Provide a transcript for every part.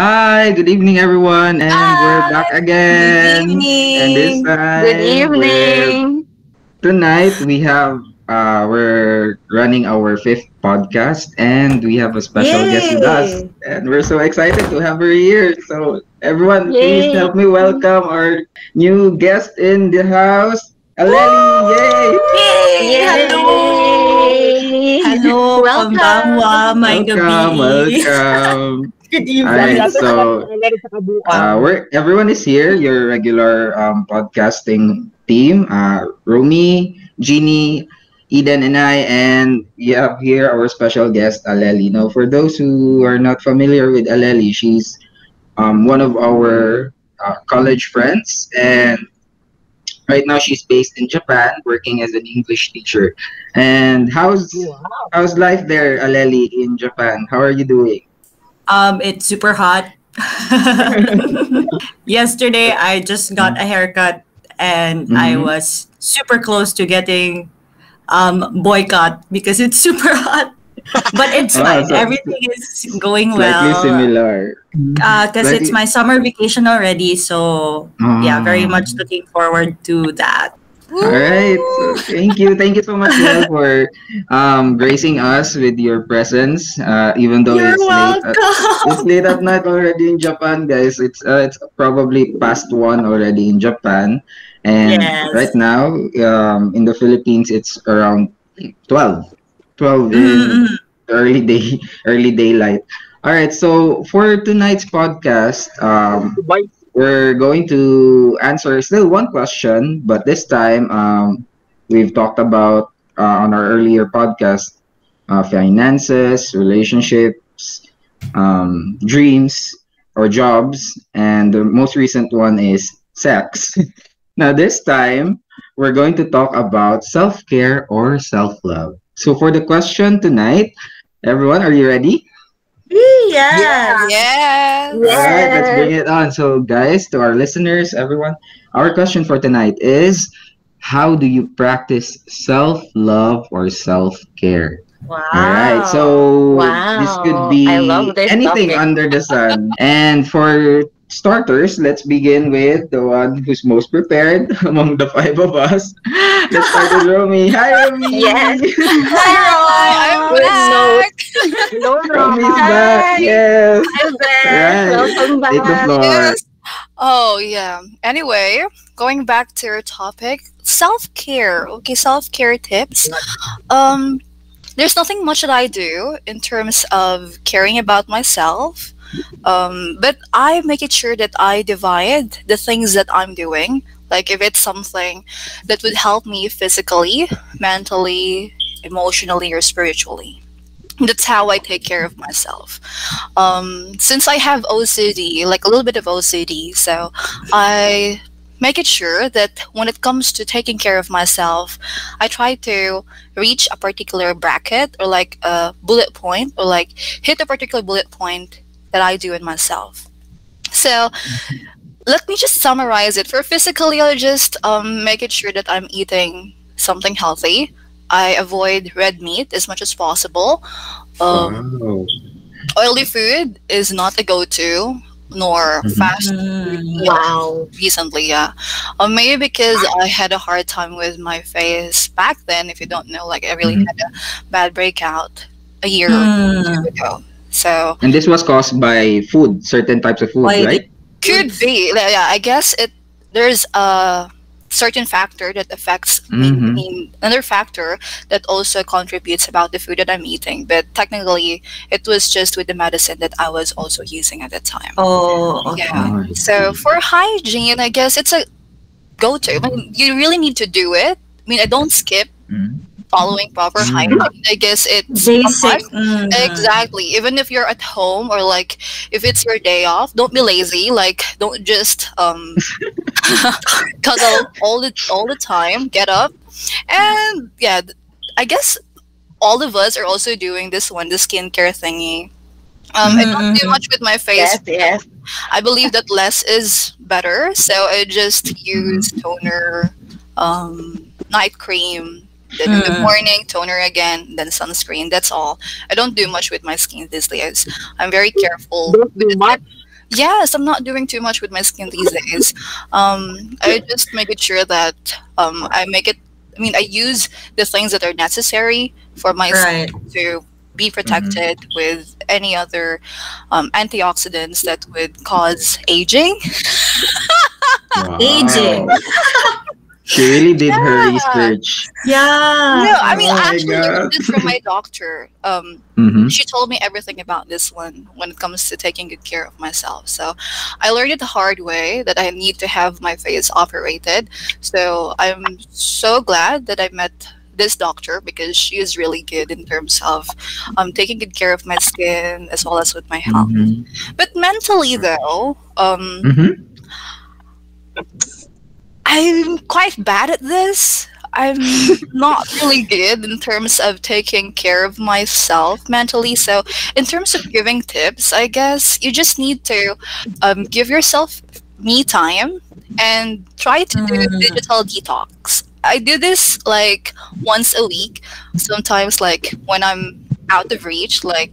Hi, good evening, everyone, and Hi. we're back again. Good evening. And this time, Good evening. tonight we have uh, we're running our fifth podcast, and we have a special guest with us, and we're so excited to have her here. So, everyone, please help me welcome our new guest in the house, Aleli. Yay! Yay! Hello! Hello! Welcome. Konbanwa, my welcome, gabi. welcome. Good All right, so Uh, we're, everyone is here, your regular um, podcasting team. Uh, Romy, Jeannie, Eden, and I. And we have here our special guest, Aleli. Now, for those who are not familiar with Aleli, she's um, one of our uh, college friends. And right now, she's based in Japan, working as an English teacher. And how's how's life there, Aleli, in Japan? How are you doing? Um, it's super hot. Yesterday, I just got a haircut and I Mhm. was super close to getting um, boycott because it's super hot. But it's Ah, fine. so- Everything is going well. similar. Because it's my summer vacation already. So, yeah, very Ah. much looking forward to that. All right. So thank you. Thank you so much Mel, for um, gracing us with your presence. Uh, even though You're it's late, at, it's late at night already in Japan, guys. It's uh, it's probably past one already in Japan, and Yes. right now um, in the Philippines it's around 12. 12 in Mm-mm. early day, early daylight. All right. So for tonight's podcast, um, we're going to answer still one question, but this time um, we've talked about uh, on our earlier podcast uh, finances, relationships, um, dreams, or jobs, and the most recent one is sex. now, this time we're going to talk about self care or self love. So, for the question tonight, everyone, are you ready? Yeah. Yes. All right, let's bring it on. So, guys, to our listeners, everyone, our question for tonight is How do you practice self love or self care? Wow. All right, so wow. this could be I love this anything topic. under the sun. and for starters, let's begin with the one who's most prepared among the five of us. Let's start with Romy. Hi, Romy. Yes. Hi, Romy. I'm back. Hello, Romy's Hi. back. Yes. I'm back. Right. Welcome Take the floor. Yes. Oh yeah. Anyway, going back to your topic, self-care. Okay, self-care tips. Um there's nothing much that I do in terms of caring about myself. Um, but I make it sure that I divide the things that I'm doing. Like if it's something that would help me physically, mentally, emotionally, or spiritually. That's how I take care of myself. Um, since I have OCD, like a little bit of OCD, so I make it sure that when it comes to taking care of myself, I try to reach a particular bracket or like a bullet point or like hit a particular bullet point that I do in myself. So let me just summarize it. For physically, I'll just um, make it sure that I'm eating something healthy. I avoid red meat as much as possible. Um, Wow. oily food is not a go-to nor Mhm. fast Mm. Wow. recently yeah uh, maybe because i had a hard time with my face back then if you don't know like i really Mhm. had a bad breakout a year Mm. ago so And this was caused by food, certain types of food, Why right? could be yeah yeah, i guess it there's a certain factor that affects I Mhm. mean, another factor that also contributes about the food that i'm eating but technically it was just with the medicine that i was also using at the time Oh, okay. Yeah. Oh, So for hygiene, I guess it's a go-to. I mean, you really need to do it. I mean, I don't skip Mhm. Following proper Mm. hygiene. I guess it's Basic. mm. Exactly. Even if you're at home or like if it's your day off, don't be lazy. Like don't just um cuddle all the all the time. Get up. And yeah, I guess all of us are also doing this one, the skincare thingy. Um, I don't do much with my face Yes, yes. I believe that less is better. So I just use toner, um, night cream, then in the Mm. morning toner again, then sunscreen. That's all. I don't do much with my skin these days. I'm very careful. Don't do much. Yes, I'm not doing too much with my skin these days. Um, I just make it sure that um, I make it. I mean, I use the things that are necessary for my Right. skin to be protected with any other um, antioxidants that would cause aging. Wow. Aging. She really did her research. Yeah. no, I mean, Oh my actually, I learned this from my doctor. Um, hmm she told me everything about this one when it comes to taking good care of myself. So I learned it the hard way that I need to have my face operated. So I'm so glad that I met this doctor because she is really good in terms of um, taking good care of my skin as well as with my health. hmm But mentally, though, um, hmm I'm quite bad at this. I'm not really good in terms of taking care of myself mentally. So, in terms of giving tips, I guess you just need to um, give yourself me time and try to do Mm. digital detox. I do this like once a week, sometimes like when I'm out of reach. Like,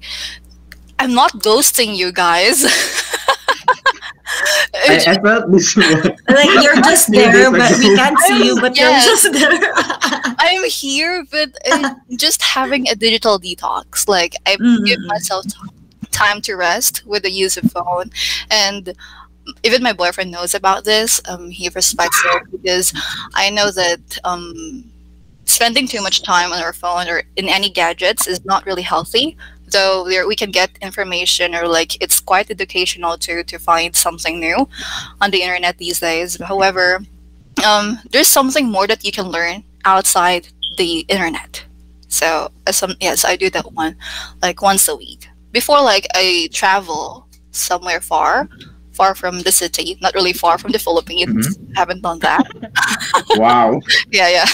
I'm not ghosting you guys. I, I felt this one. Like you're just there, but we can't see you, but Yes. you're just there. I'm here, but uh, just having a digital detox. Like I give Mhm. myself t- time to rest with the use of phone, and even my boyfriend knows about this. Um, he respects it because I know that um, spending too much time on our phone or in any gadgets is not really healthy. Though there we can get information or like it's quite educational to to find something new on the internet these days. However, um, there's something more that you can learn outside the internet. So as some yes, I do that one like once a week. Before like I travel somewhere far, far from the city, not really far from the Philippines. Haven't done that. Wow. Yeah, yeah.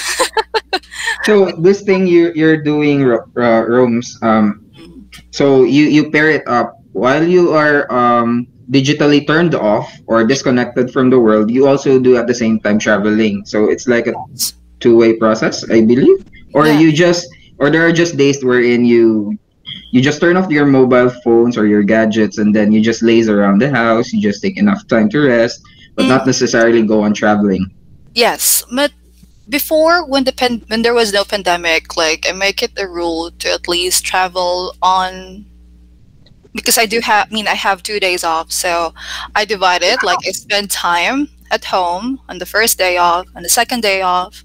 So this thing you you're doing, uh, Rome's, um, so you you pair it up while you are um digitally turned off or disconnected from the world. You also do at the same time traveling. So it's like a two-way process, I believe. Or Yeah. you just or there are just days wherein you you just turn off your mobile phones or your gadgets and then you just laze around the house. You just take enough time to rest, but not necessarily go on traveling. Yes, but before when the pen- when there was no pandemic, like I make it a rule to at least travel on because I do have I mean I have 2 days off, so I divide it like I spend time at home on the first day off, on the second day off,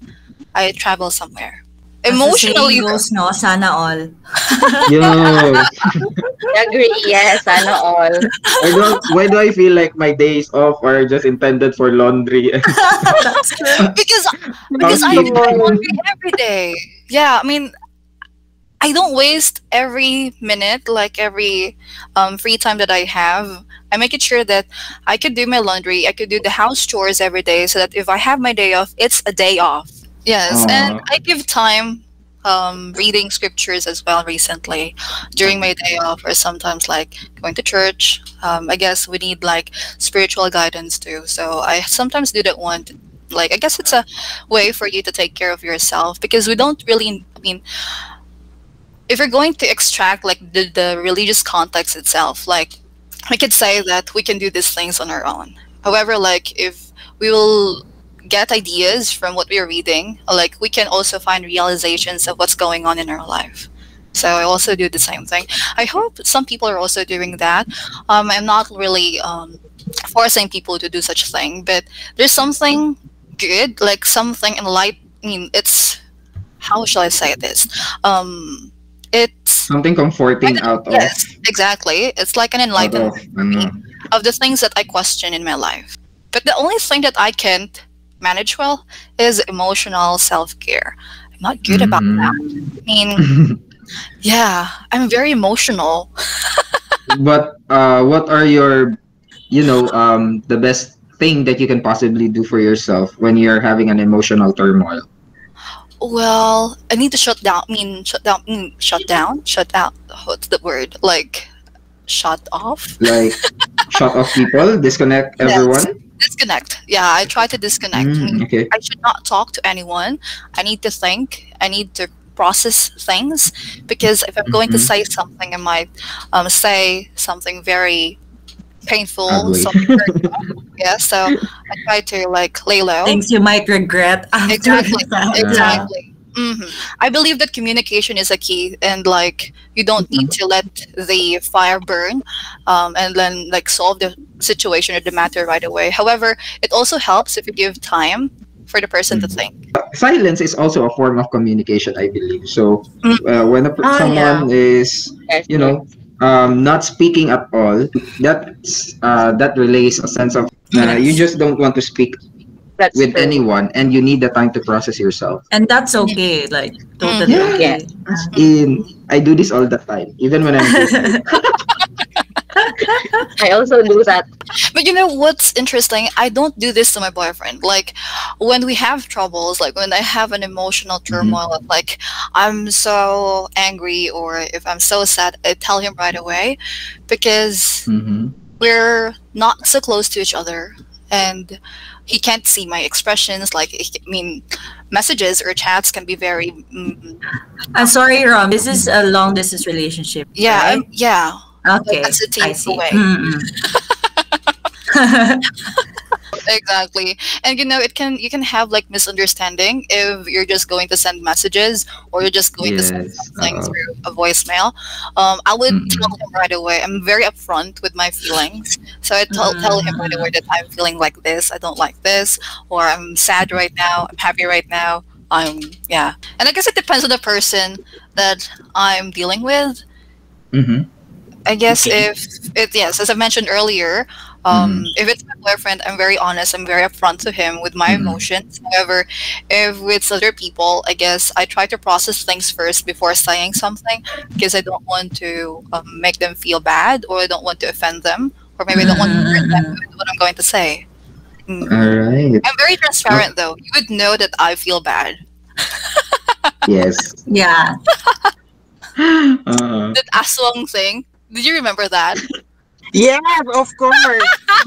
I travel somewhere. As the Emotionally saying goes, no, sana all. Yo, Agree, yes, sana all. I don't, why do I feel like my days off are just intended for laundry? Because because I do Housekeeping. laundry every day. Yeah, I mean, I don't waste every minute, like every um, free time that I have. I make it sure that I could do my laundry, I could do the house chores every day, so that if I have my day off, it's a day off. Yes, and I give time um, reading scriptures as well recently during my day off, or sometimes like going to church. Um, I guess we need like spiritual guidance too, so I sometimes do that one. to- Like I guess it's a way for you to take care of yourself because we don't really. I mean, if you're going to extract like the, the religious context itself, like we could say that we can do these things on our own. However, like if we will get ideas from what we are reading, like we can also find realizations of what's going on in our life. So I also do the same thing. I hope some people are also doing that. Um, I'm not really um, forcing people to do such thing, but there's something good, like something in light. I mean, it's how shall I say this? Um, it's Something comforting out of, yes, exactly. It's like an enlightenment of of the things that I question in my life. But the only thing that I can't manage well is emotional self care. I'm not good about Mm. that. I mean, yeah, I'm very emotional. but uh, what are your, you know, um, the best thing that you can possibly do for yourself when you're having an emotional turmoil? Well, I need to shut down. I mean, shut down. Mm, shut down. Shut out. What's the word? Like, shut off. Like shut off people, disconnect Yes. Everyone. Disconnect. Yeah, I try to disconnect. I Mm, okay. I should not talk to anyone. I need to think. I need to process things because if I'm going to Mhm. say something, I might um, say something very painful, Ugly. something hurtful. yeah, so I try to like lay low. Things you might regret after Exactly. that. Exactly. hmm I believe that communication is a key, and like you don't need to let the fire burn, um, and then like solve the situation or the matter right away. However, it also helps if you give time for the person to Mhm. think. silence is also a form of communication, I believe. So Mm. uh, when a, per- Oh, someone is, you know, um, not speaking at all, that's uh, that relays a sense of uh, you just don't want to speak that's with true. anyone, and you need the time to process yourself. And that's okay. Like totally Yeah. okay. In I do this all the time, even when I'm busy. I also do that. But you know what's interesting? I don't do this to my boyfriend. Like when we have troubles, like when I have an emotional turmoil, like I'm so angry or if I'm so sad, I tell him right away because Mhm. we're not so close to each other and he can't see my expressions like i mean messages or chats can be very mm, I'm sorry, Rom. This is a long distance relationship. yeah right? Yeah Okay. That's a exactly. And you know it can you can have like misunderstanding if you're just going to send messages or you're just going to send Yes, something oo. through a voicemail. Um, i would Mm-mm. tell him right away. I'm very upfront with my feelings. So i tell, tell him right away that i'm feeling like this i don't like this or i'm sad right now i'm happy right now i'm yeah. And i guess it depends on the person that i'm dealing with. Mhm. I guess Okay. if it yes, as I mentioned earlier, um, if it's my boyfriend, I'm very honest. I'm very upfront to him with my Mhm. emotions. However, if it's other people, I guess I try to process things first before saying something because I don't want to um, make them feel bad or I don't want to offend them or maybe I don't want to hurt them with what I'm going to say. Mm. All right. I'm very transparent though. You would know that I feel bad. Yes. yeah. Uh, That aswang thing. Did you remember that? Yes, of course.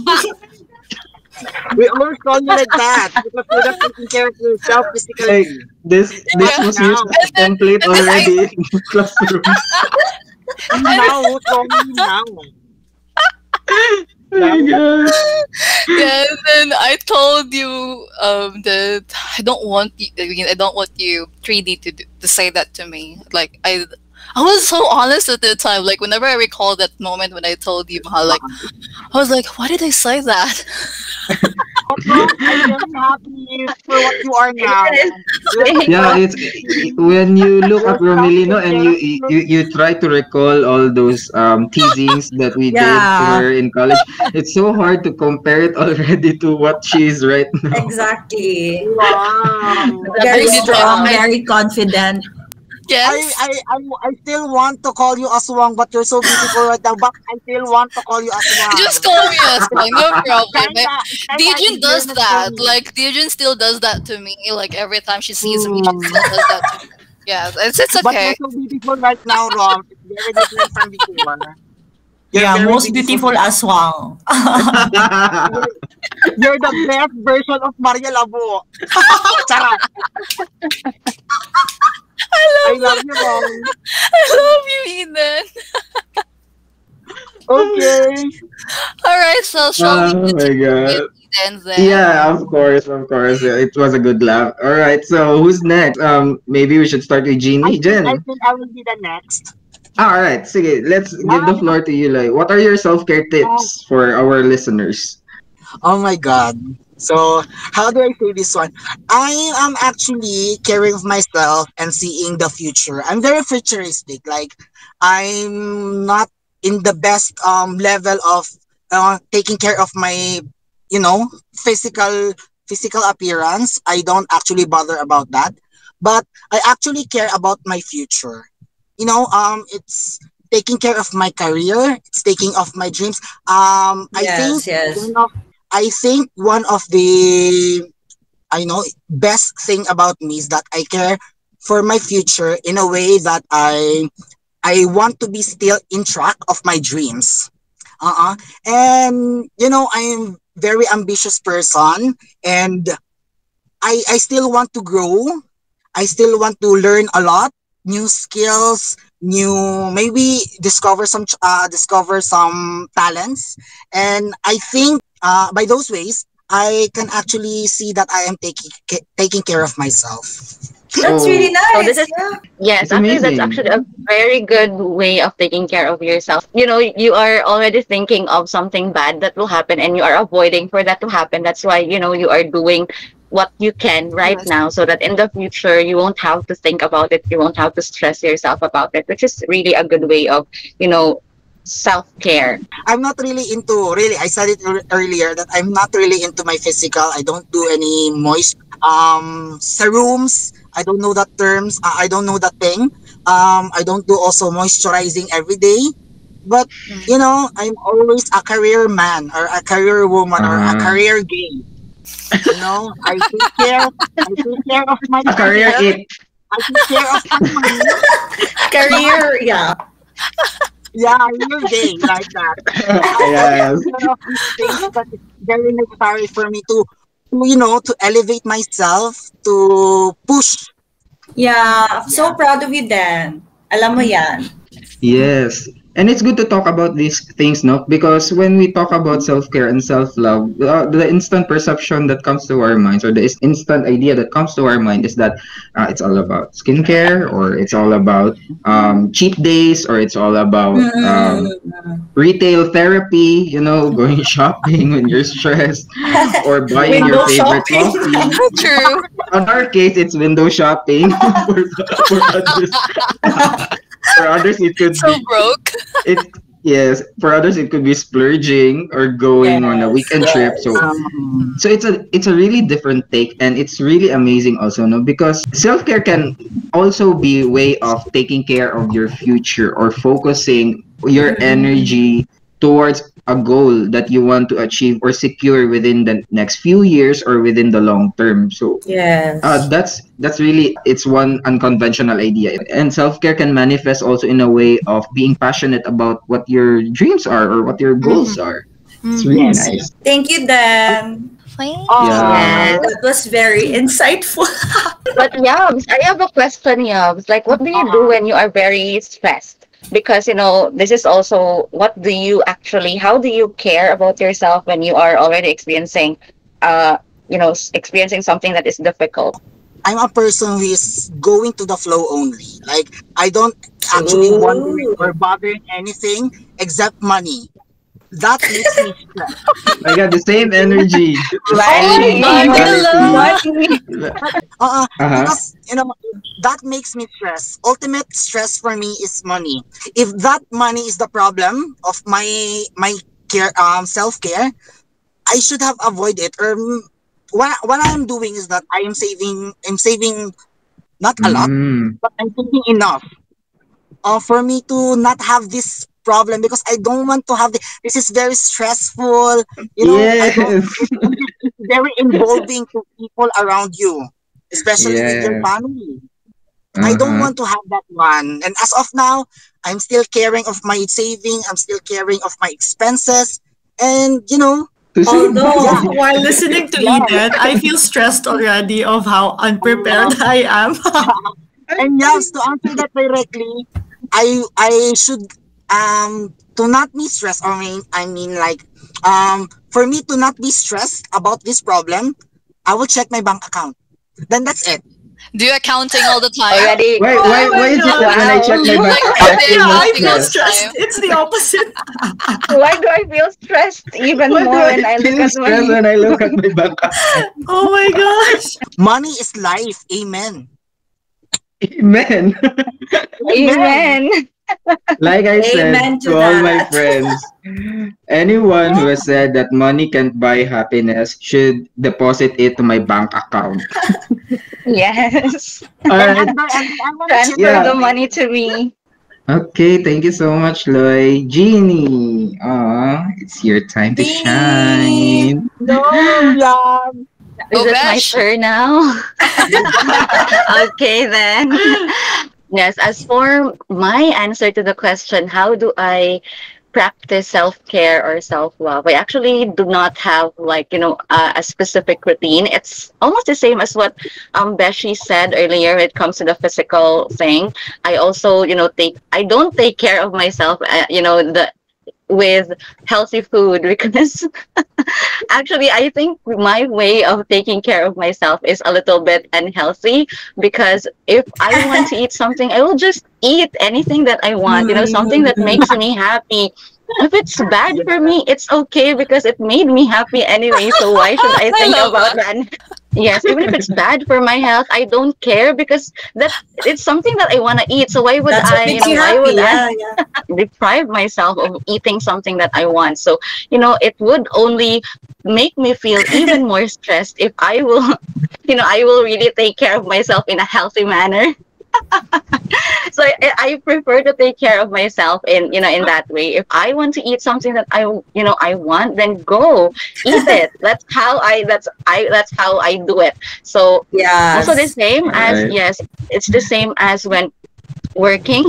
we always call you like that because you're not taking care of yourself physically. like this, this was used as a template and then I- already in the classroom. Now, what's wrong with you now? Oh yeah, and then I told you um that I don't want you. I mean, I don't want you 3D to do- to say that to me. Like I, I was so honest at the time. Like whenever I recall that moment when I told you, Mahal, like I was like, why did I say that? I'm happy for what you are now. Yeah, it's when you look at Romilino and you you, you try to recall all those um, teasings that we did to her in college. It's so hard to compare it already to what she is right now. Exactly. Wow. Very strong, very confident. I, Yes. I, I, I still want to call you Aswang, but you're so beautiful right now. But I still want to call you Aswang. Just call me Aswang, no problem. Kinda does that. Like Dejun still does that to me. Like every time she sees me, she still does that to me. Hmm. Yeah, it's it's But okay. you're so beautiful right now, Rom. It's very different from before. You're Yeah, most beautiful aswang. You're the best version of Maria Labo. Charot. I love you, Rom. I love you, Eden. Okay. All right, so shall Oh we my God. Eden then? Yeah, of course, of course. Yeah, It was a good laugh. All right, so who's next? Um, maybe we should start with I Jeannie. think, Jen. I think I will be the next. All right, sige, let's give the floor to you. Like, what are your self-care tips for our listeners? Oh my god. So how do I say this one? I am actually caring of myself and seeing the future. I'm very futuristic. Like I'm not in the best um level of uh, taking care of my you know physical physical appearance. I don't actually bother about that. But I actually care about my future. You know, um it's taking care of my career, it's taking off my dreams. Um I Yes, think yes. one of I think one of the I know best thing about me is that I care for my future in a way that I I want to be still in track of my dreams. Uh-uh. And you know, I am very ambitious person and I I still want to grow. I still want to learn a lot new skills, new maybe discover some ch- uh, discover some talents, and I think uh, by those ways I can actually see that I am taking ca- taking care of myself. That's really nice. So this is- yeah. Yes, It's actually, that's actually a very good way of taking care of yourself. You know, you are already thinking of something bad that will happen and you are avoiding for that to happen. That's why, you know, you are doing what you can right Yes. now so that in the future you won't have to think about it. You won't have to stress yourself about it, which is really a good way of, you know, self care. I'm not really into really. I said it ear- earlier that I'm not really into my physical. I don't do any moist um serums. I don't know that terms. I don't know that thing. Um, I don't do also moisturizing every day. But you know, I'm always a career man or a career woman or a Ah. career gay. You know, I take care. I take care of my A career it. I take care of my money. Career, yeah. Yeah, you're gay like that. yes. Of things that is very necessary for me to, to, you know, to elevate myself, to push. Yeah, I'm so proud of you, Dan. Alam mo yan. Yes. And it's good to talk about these things, no? Because when we talk about self-care and self-love, uh, the instant perception that comes to our minds or the instant idea that comes to our mind is that uh, it's all about skincare or it's all about um, cheat days or it's all about um, retail therapy, you know, going shopping when you're stressed or buying your favorite shopping. coffee. True. In our case, it's window shopping. for, for for others, it could So be broke. it. Yes, for others, it could be splurging or going on a Yes, weekend trip. So, Um, so it's a it's a really different take, and it's really amazing also, no? Because self care can also be a way of taking care of your future or focusing your Mhm. energy towards a goal that you want to achieve or secure within the next few years or within the long term. So yeah uh, that's that's really it's one unconventional idea and self-care can manifest also in a way of being passionate about what your dreams are or what your goals mm-hmm. are it's mm-hmm. really Yes. nice Thank you, Dan. Fine. oh, Yeah. That was very insightful. But Yabs, I have a question, Yabs. Like, what do you do uh-huh. when you are very stressed? Because, you know, this is also what do you actually, how do you care about yourself when you are already experiencing, uh, you know, experiencing something that is difficult? I'm a person who is going to the flow only. Like I don't actually Ooh. wondering or bothering anything except money. That makes me stress. i got the same energy Money. Money. Uh-uh. uh-huh. Because you know that makes me stress. Ultimate stress for me is money. If that money is the problem of my my care um self care, I should have avoided it. Or mm, what what I'm doing is that I am saving. I'm saving not a lot, Mm. but I'm thinking enough. Uh, for me to not have this problem because I don't want to have the, this is very stressful. You know, yes it's very involving to people around you, especially with your Yes. family. I don't Uh-huh. want to have that one. And as of now, I'm still caring of my saving. I'm still caring of my expenses. And you know, Although, Yeah. while listening to Yeah. Eden, I feel stressed already of how unprepared I am. and yes, to answer that directly, I I should um to not be stressed. I mean, I mean like um for me to not be stressed about this problem, I will check my bank account. Then that's it. Do you accounting all the time? Already. why why Oh my why is it God. that when I check my bank Wow. I Yeah, I feel stressed? stressed. It's the opposite. Why do I feel stressed even Why do more I when I look feel at stressed my when I look at my bank account? Oh my gosh. Money is life. Amen. Amen. Amen. Like I Amen said to to all my friends, anyone who has said that money can't buy happiness should deposit it to my bank account. Yes. All And, right. and, and I want to Transfer Yeah. the money to me. Okay, thank you so much, Loy. Jeannie, aw, it's your time to Jeannie. shine. No, yeah. Is Oh, it my oh, turn now? okay, then. Yes, as for my answer to the question, how do I practice self-care or self-love. I actually do not have like, you know, a, specific routine. It's almost the same as what um Beshi said earlier. It comes to the physical thing. I also, you know, take I don't take care of myself. Uh, you know, the with healthy food because actually I think my way of taking care of myself is a little bit unhealthy because if I want to eat something I will just eat anything that I want you know something that makes me mm-hmm. happy. If it's bad for me it's okay because it made me happy anyway so why should I think love about that yes even if it's bad for my health I don't care because that it's something that I want to eat so why would That's I you know you why would I Yeah, yeah. deprive myself of eating something that I want. So, you know, it would only make me feel even more stressed if I will, you know, I will really take care of myself in a healthy manner. so I, I prefer to take care of myself in you know in that way if i want to eat something that i you know i want then go eat it that's how i that's i that's how i do it so Yeah. also the same as Right. yes it's the same as when working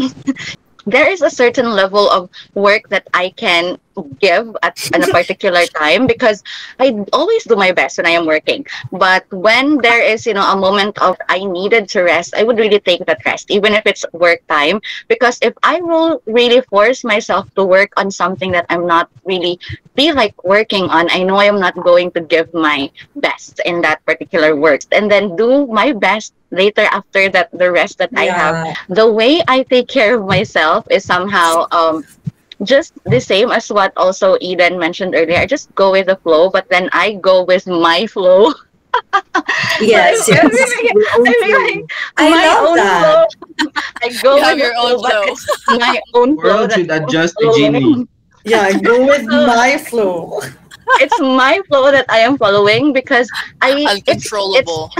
there is a certain level of work that i can give at, at a particular time because i always do my best when i am working. But when there is you know a moment of i needed to rest i would really take that rest even if it's work time. Because if i will really force myself to work on something that i'm not really feel like working on i know i am not going to give my best in that particular work. And then do my best later after that the rest that i have. The way I take care of myself is somehow um just the same as what also Eden mentioned earlier. I just go with the flow, but then I go with my flow. Yes. I, yes. I feel like I my love own that. flow. I go You with your own flow, but flow. it's my own flow. World that should adjust to goes Jeannie. flowing. Yeah, go with my flow. It's my flow that I am following because I it's, it's Uncontrollable.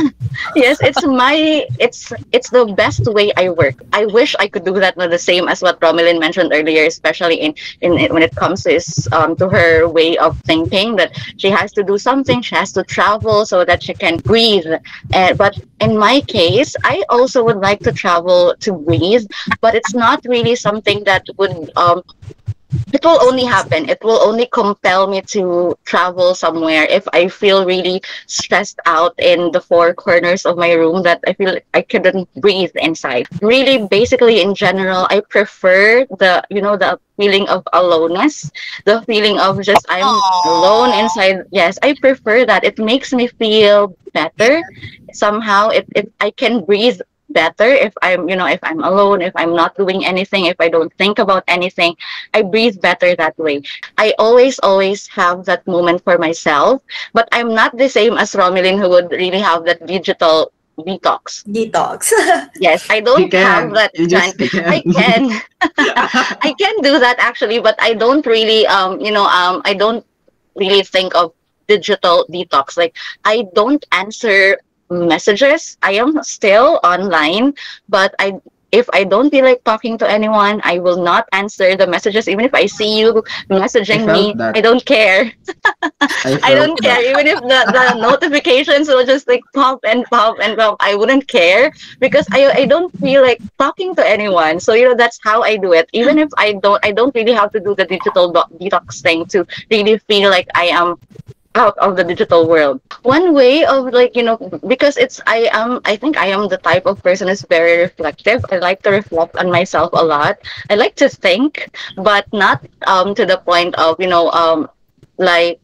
yes it's my it's it's the best way i work i wish i could do that Not the same as what romelin mentioned earlier especially in in it- when it comes to his, um to her way of thinking that she has to do something she has to travel so that she can breathe uh, but in my case i also would like to travel to breathe but it's not really something that would um it will only happen. It will only compel me to travel somewhere if I feel really stressed out in the four corners of my room that I feel like I couldn't breathe inside. Really, basically, in general, I prefer the, you know, the feeling of aloneness, the feeling of just I'm Aw. alone inside. Yes, I prefer that. It makes me feel better. Somehow, it, it I can breathe better if I'm, you know, if I'm alone, if I'm not doing anything, if I don't think about anything, I breathe better that way. I always, always have that moment for myself, but I'm not the same as Romilin who would really have that digital detox. Detox. Yes, I don't have that You I can. can. I can do that actually, but I don't really um you know um I don't really think of digital detox. Like I don't answer messages. I am still online, but I if I don't feel like talking to anyone, I will not answer the messages. Even if I see you messaging I me, that. I don't care. I, I don't felt care. Even if the, the notifications will just like pop and pop and pop, I wouldn't care because I I don't feel like talking to anyone. So you know that's how I do it. Even if I don't I don't really have to do the digital do- detox thing to really feel like I am out of the digital world. One way of like, you know, because it's I am I think I am the type of person who's very reflective. I like to reflect on myself a lot. I like to think, but not um to the point of, you know, um like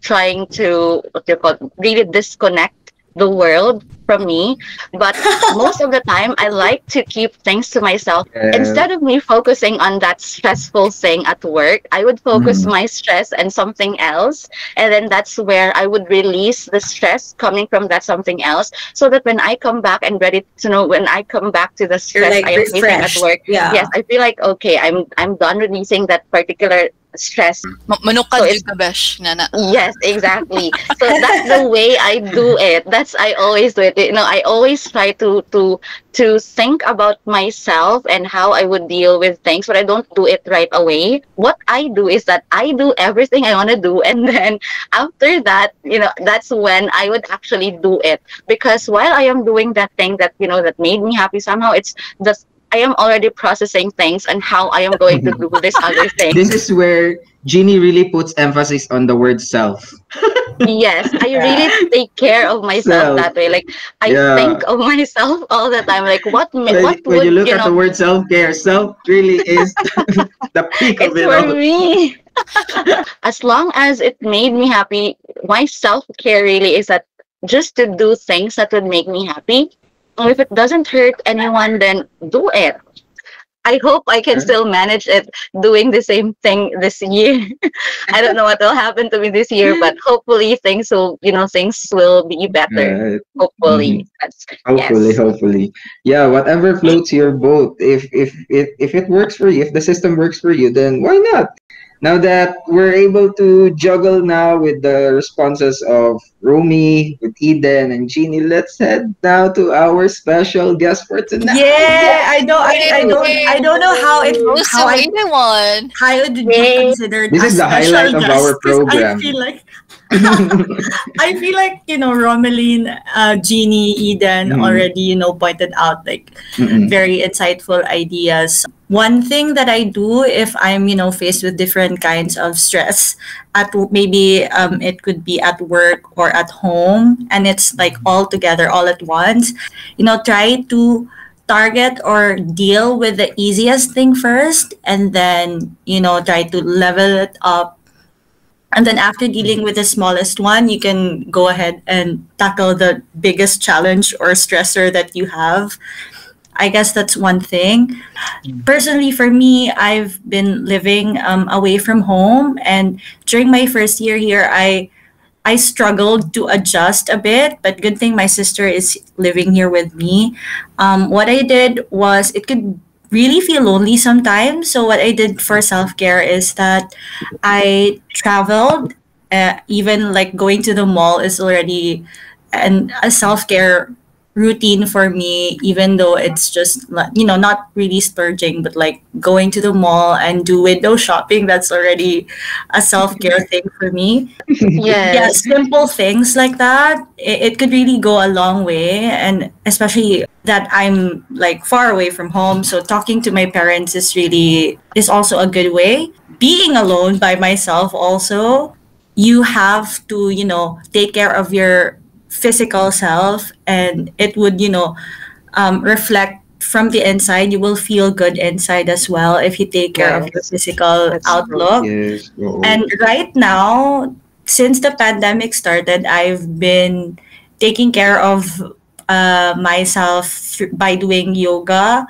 trying to what do you call really disconnect the world from me. But most of the time I like to keep things to myself Yeah. instead of me focusing on that stressful thing at work, I would focus Mhm. my stress and something else. And then that's where I would release the stress coming from that something else. So that when I come back and ready to know when I come back to the stress like I am facing at work, Yeah. yes, I feel like okay, I'm I'm done releasing that particular stress. Ma- Manukad So so it's- ka, besh, nana. Yes, exactly. so that's the way I do it. That's I always do it. You know, I always try to to to think about myself and how I would deal with things, but I don't do it right away. What I do is that I do everything I want to do, and then after that, you know, that's when I would actually do it. Because while I am doing that thing that you know that made me happy, somehow it's the I am already processing things and how I am going to do this other thing. This is where Jeannie really puts emphasis on the word self. yes, I really take care of myself Self. that way. Like I Yeah. think of myself all the time. Like what When, what when would you look you at know? the word self care, self really is the peak of it's it for all. me. as long as it made me happy, my self care really is that just to do things that would make me happy. If it doesn't hurt anyone, then do it. I hope I can still manage it doing the same thing this year. I don't know what will happen to me this year, but hopefully things will, you know, things will be better. Right. Hopefully. Mm-hmm. That's Hopefully, yes. hopefully. Yeah, whatever floats your boat. If if if if it works for you, if the system works for you, then why not? Now that we're able to juggle now with the responses of Rumi, with Eden and Jeannie, let's head now to our special guest for tonight. Yeah, I don't, I, I don't, I don't know how it, Who's how the I, waiting one? how it would be Yay. considered. This is the special highlight of guest, our 'cause program. I feel like, I feel like you know, Romeline, uh, Jeannie, Eden Mhm. already you know pointed out like Mm-mm. very insightful ideas. One thing that I do if I'm, you know, faced with different kinds of stress, at maybe um, it could be at work or at home, and it's like all together, all at once. You know, try to target or deal with the easiest thing first, and then you know try to level it up. And then after dealing with the smallest one, you can go ahead and tackle the biggest challenge or stressor that you have. I guess that's one thing. Personally, for me, I've been living um, away from home, and during my first year here, I I struggled to adjust a bit. But good thing my sister is living here with me. Um, what I did was it could really feel lonely sometimes. So what I did for self care is that I traveled. Uh, even like going to the mall is already and a self care routine for me even though it's just like, you know not really splurging but like going to the mall and do window shopping that's already a self-care thing for me yeah Yes. simple things like that it, it could really go a long way and especially that i'm like far away from home so talking to my parents is really is also a good way being alone by myself also you have to you know take care of your physical self and it would you know um, reflect from the inside you will feel good inside as well if you take care of your physical That's outlook Yes. oo. and right now, since the pandemic started, I've been taking care of uh, myself thr- by doing yoga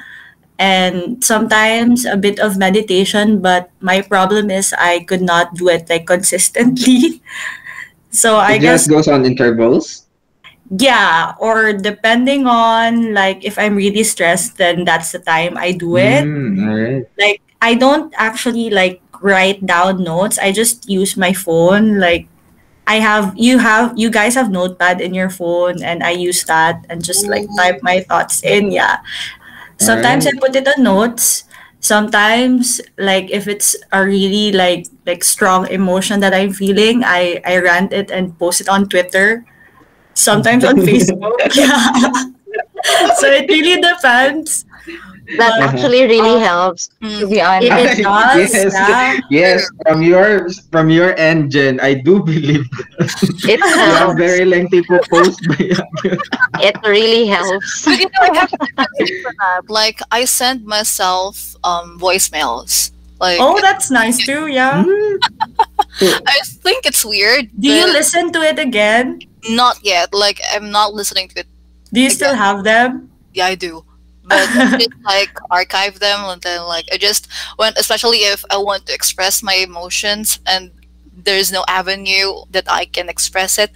and sometimes a bit of meditation. But my problem is I could not do it like consistently. so I it guess just goes on intervals. Yeah, or depending on like if I'm really stressed, then that's the time I do it Mm, all right. like I don't actually like write down notes. I just use my phone. Like I have you have you guys have notepad in your phone and I use that and just like type my thoughts in. Yeah. Sometimes I put it on notes. Sometimes like if it's a really like like strong emotion that I'm feeling, I I rant it and post it on Twitter. Sometimes on Facebook. Yeah. so it really depends. That actually really Um, helps, to Mm. be honest. It does, yes, yeah. yes. From your from your end, Jen, I do believe It you have helps. very lengthy post. Yeah. It really helps. But you know, I have to for that. Like, I send myself um voicemails. Like, Oh, that's nice too. Yeah. I think it's weird. Do you listen to it again? Not yet. Like, I'm not listening to it. Do you still have them? Yeah, I do. But I just like archive them and then like I just when especially if I want to express my emotions and there's no avenue that I can express it,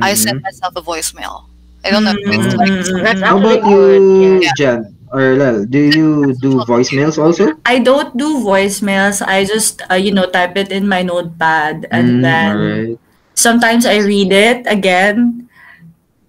I send myself a voicemail. I don't know if it's like Mm, That's mm, How mm. about you, Yeah. Jen or Lel? Do you do voicemails also? I don't do voicemails. I just uh, you know type it in my notepad Mm, and then alright. sometimes I read it again.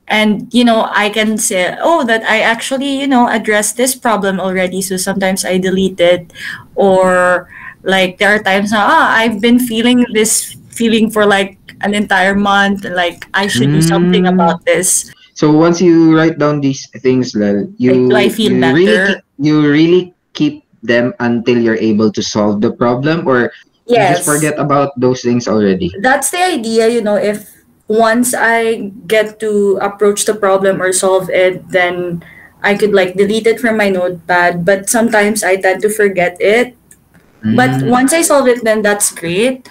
And you know, I can say, oh, that I actually, you know, addressed this problem already. So sometimes I delete it. Or like there are times now, ah, I've been feeling this feeling for like an entire month. Like I should do something Mm. about this. So once you write down these things, Lel, you do I feel you better? really keep, you really keep them until you're able to solve the problem, or you Yes. just forget about those things already. That's the idea, you know, if once I get to approach the problem or solve it, then I could like delete it from my notepad. But sometimes I tend to forget it. But Mm. once I solve it, then that's great.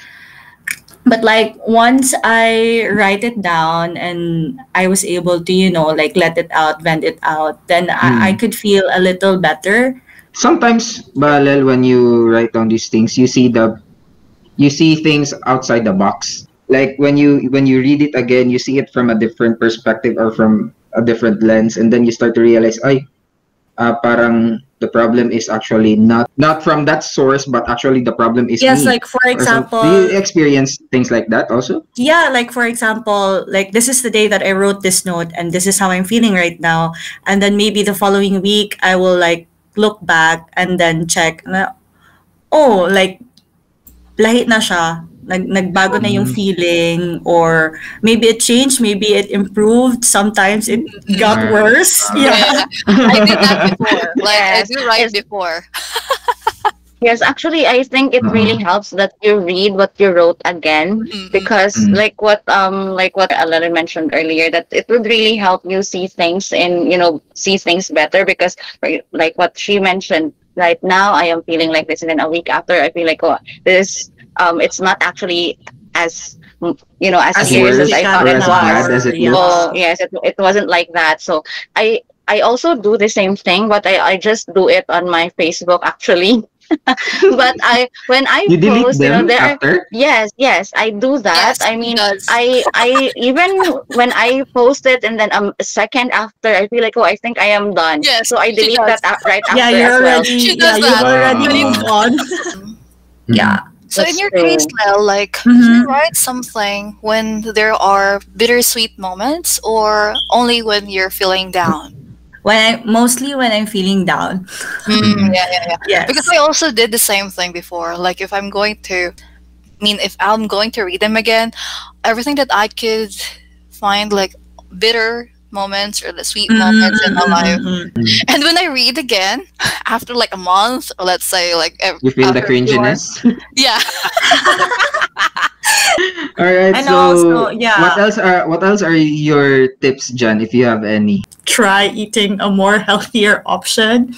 But like once I write it down and I was able to, you know, like let it out, vent it out, then I, I could feel a little better. sometimes, Balel, when you write down these things, you see the you see things outside the box. Like when you when you read it again, you see it from a different perspective or from a different lens, and then you start to realize, ay, uh, parang the problem is actually not not from that source, but actually the problem is Yes, me. like for example, do you experience things like that also? yeah like for example like this is the day that i wrote this note and this is how i'm feeling right now and then maybe the following week i will like look back and then check na, oh like lahi na siya nag nagbago na yung Mm. feeling or maybe it changed maybe it improved sometimes it got worse yeah I did that before. Like I Yes, do write yes. before. Yes, actually, I think it really helps that you read what you wrote again Mhm. because, Mm. like what um like what Alana mentioned earlier, that it would really help you see things and you know see things better because, like what she mentioned, right now I am feeling like this, and then a week after I feel like oh this um it's not actually as you know as As serious as I thought it as was. as it. Oh yes, it, it wasn't like that. So I I also do the same thing, but I, I just do it on my Facebook actually. but I when I You delete post, you know, them there are after? yes, yes, I do that. Yes, I mean. I I even when I post it and then um, a second after I feel like oh I think I am done. Yes, so I delete that a- right after yeah as you're well. already She yeah does you've that. already Uh, moved on yeah So in your true. case, Lel, like Mhm. you write something when there are bittersweet moments, or only when you're feeling down. When i mostly when i'm feeling down Mhm. Yeah, yeah, yeah. yes Because I also did the same thing before. Like if I'm going to, I mean, if I'm going to read them again, everything that I could find like bitter moments or the sweet moments in my life, Mhm. and when I read again after like a month, or let's say like ev- You feel the after a cringiness? yeah. All right. And so also, yeah. what else are what else are your tips, Jan, if you have any? try eating a more healthier option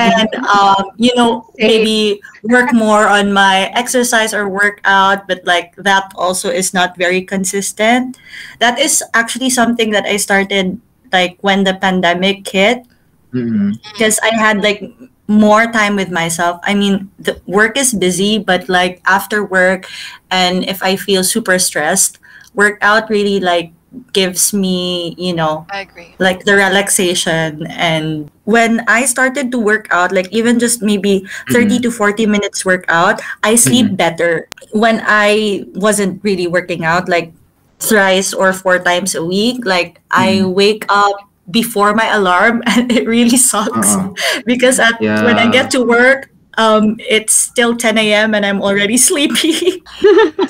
and um, you know maybe work more on my exercise or workout but like that also is not very consistent that is actually something that i started like when the pandemic hit Mhm. because I had like more time with myself. I mean, the work is busy, but like after work, and if I feel super stressed, workout really like gives me, you know, I agree. like the relaxation. And when I started to work out, like even just maybe 30 to 40 minutes workout, I sleep better. When I wasn't really working out, like thrice or four times a week, like I wake up before my alarm and it really sucks Uh-uh. because at when I get to work um it's still 10 a.m and i'm already sleepy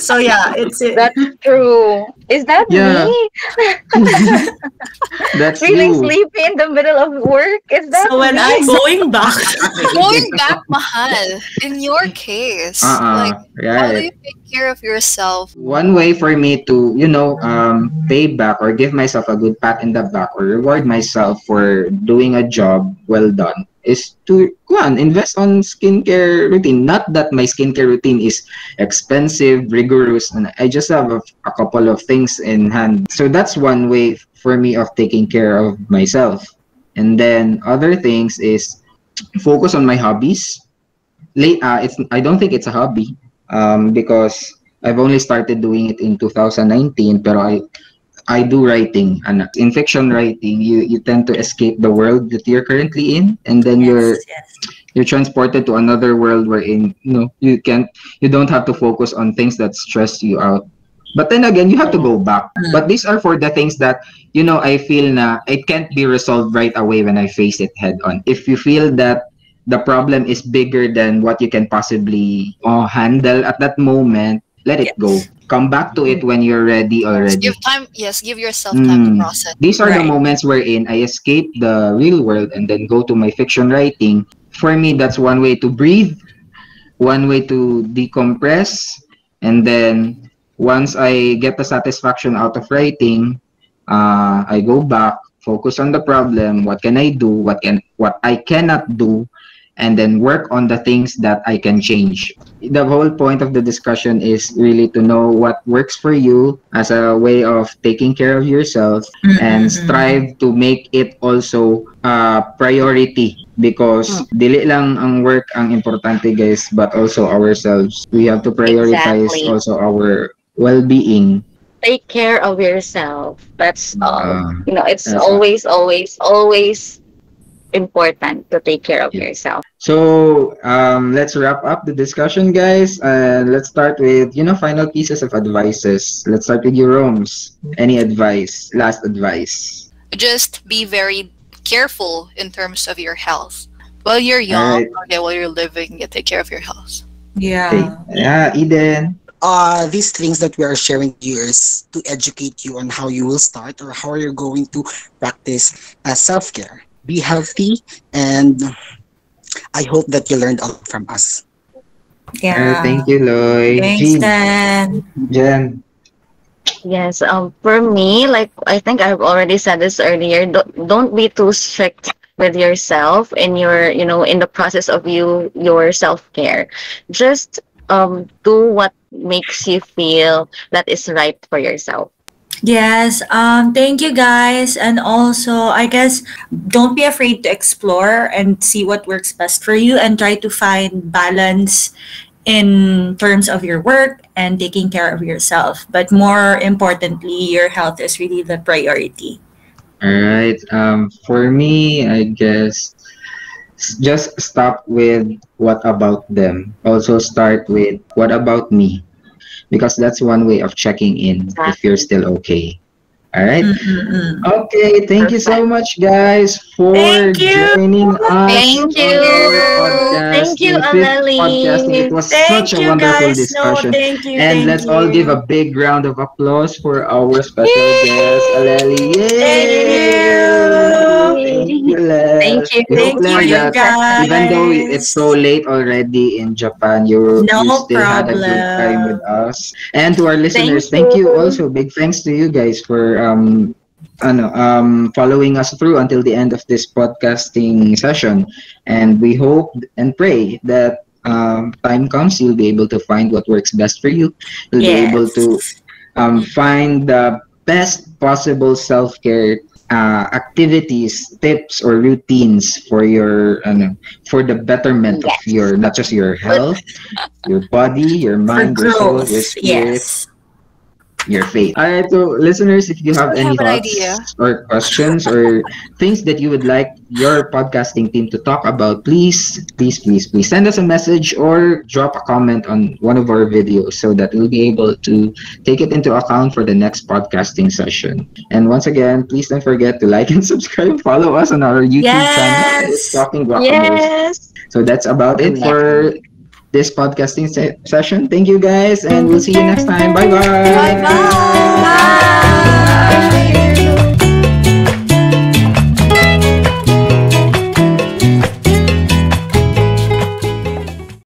so yeah it's it, That's true. Is that Yeah. me? That's Feeling you. sleepy in the middle of work? Is that so when me? i'm going back Going back, mahal. In your case, like Uh-uh. how do you take care of yourself? One way for me to, you know, um, pay back or give myself a good pat in the back or reward myself for doing a job well done is to one invest on skincare routine. Not that my skincare routine is expensive, rigorous, and I just have a, a couple of things in hand. So that's one way for me of taking care of myself. And then other things is focus on my hobbies. Late, uh, it's I don't think it's a hobby um, because I've only started doing it in 2019, pero I I do writing and in fiction writing you you tend to escape the world that you're currently in and then you're yes, yes. you're transported to another world wherein you know you can't you don't have to focus on things that stress you out but then again you have to go back Mm. but these are for the things that you know i feel na it can't be resolved right away when i face it head on if you feel that the problem is bigger than what you can possibly uh, handle at that moment let it go come back to it when you're ready already. Give time. Yes, give yourself time to Mm. process. These are the Right. moments wherein I escape the real world and then go to my fiction writing. For me, that's one way to breathe, one way to decompress, and then once I get the satisfaction out of writing, uh, I go back, focus on the problem. What can I do? What can what I cannot do? And then work on the things that I can change. The whole point of the discussion is really to know what works for you as a way of taking care of yourself and Mm-mm. strive to make it also a priority because dili lang ang work ang importante guys but also ourselves we have to prioritize Exactly. also our well-being Take care of yourself. That's all. Ah, you know, it's always, always, always important to take care of yourself. so um let's wrap up the discussion guys and let's start with you know final pieces of advices let's start with your rooms any advice last advice Just be very careful in terms of your health. While you're young, Alright. okay, while you're living, you take care of your health. Yeah. okay. yeah eden uh, these things that we are sharing here is to educate you on how you will start or how you're going to practice uh, self-care. Be healthy, and I hope that you learned a lot from us. Yeah. Alright, thank you lloyd Thanks, Jean, Dan. Jen. Yes, um, for me, like I think I've already said this earlier, don't, don't be too strict with yourself in your, you know, in the process of you your self-care. Just um do what makes you feel that is right for yourself. Yes, um, thank you guys. And also, I guess don't be afraid to explore and see what works best for you and try to find balance in terms of your work and taking care of yourself. But more importantly, your health is really the priority. All right. Um, for me, I guess just stop with what about them. Also start with what about me, because that's one way of checking in if you're still okay. All right. Mm-mm-mm. Okay. Thank you so much, guys, for joining us. Thank on you. Thank you, Annalise. It was Thank such a wonderful guys. discussion. No, thank you. And let's all give a big round of applause for our special guest, Aleli. Yay! Thank Thank you. Thank you. We Thank you, that guys. even though it's so late already in Japan, you, No you still had a good time with us. And to our listeners, Thank thank, you. you. also. Big thanks to you guys for um ano, um, following us through until the end of this podcasting session. And we hope and pray that um, time comes, you'll be able to find what works best for you. You'll be able to um, find the best possible self-care uh, activities, tips, or routines for your ano, for the betterment Yes. of your not just your health, your body, your mind, your soul, your spirit, Yes. Your faith. All right, so listeners, if you have any have an thoughts idea. or questions or things that you would like your podcasting team to talk about, please, please, please, please send us a message or drop a comment on one of our videos so that we'll be able to take it into account for the next podcasting session. And once again, please don't forget to like and subscribe. Follow us on our YouTube channel. Yes. Talking Guacamoles. Yes. So that's about it for this podcasting se- session. Thank you guys, and we'll see you next time. Bye-bye. Bye-bye. Bye bye. Bye bye.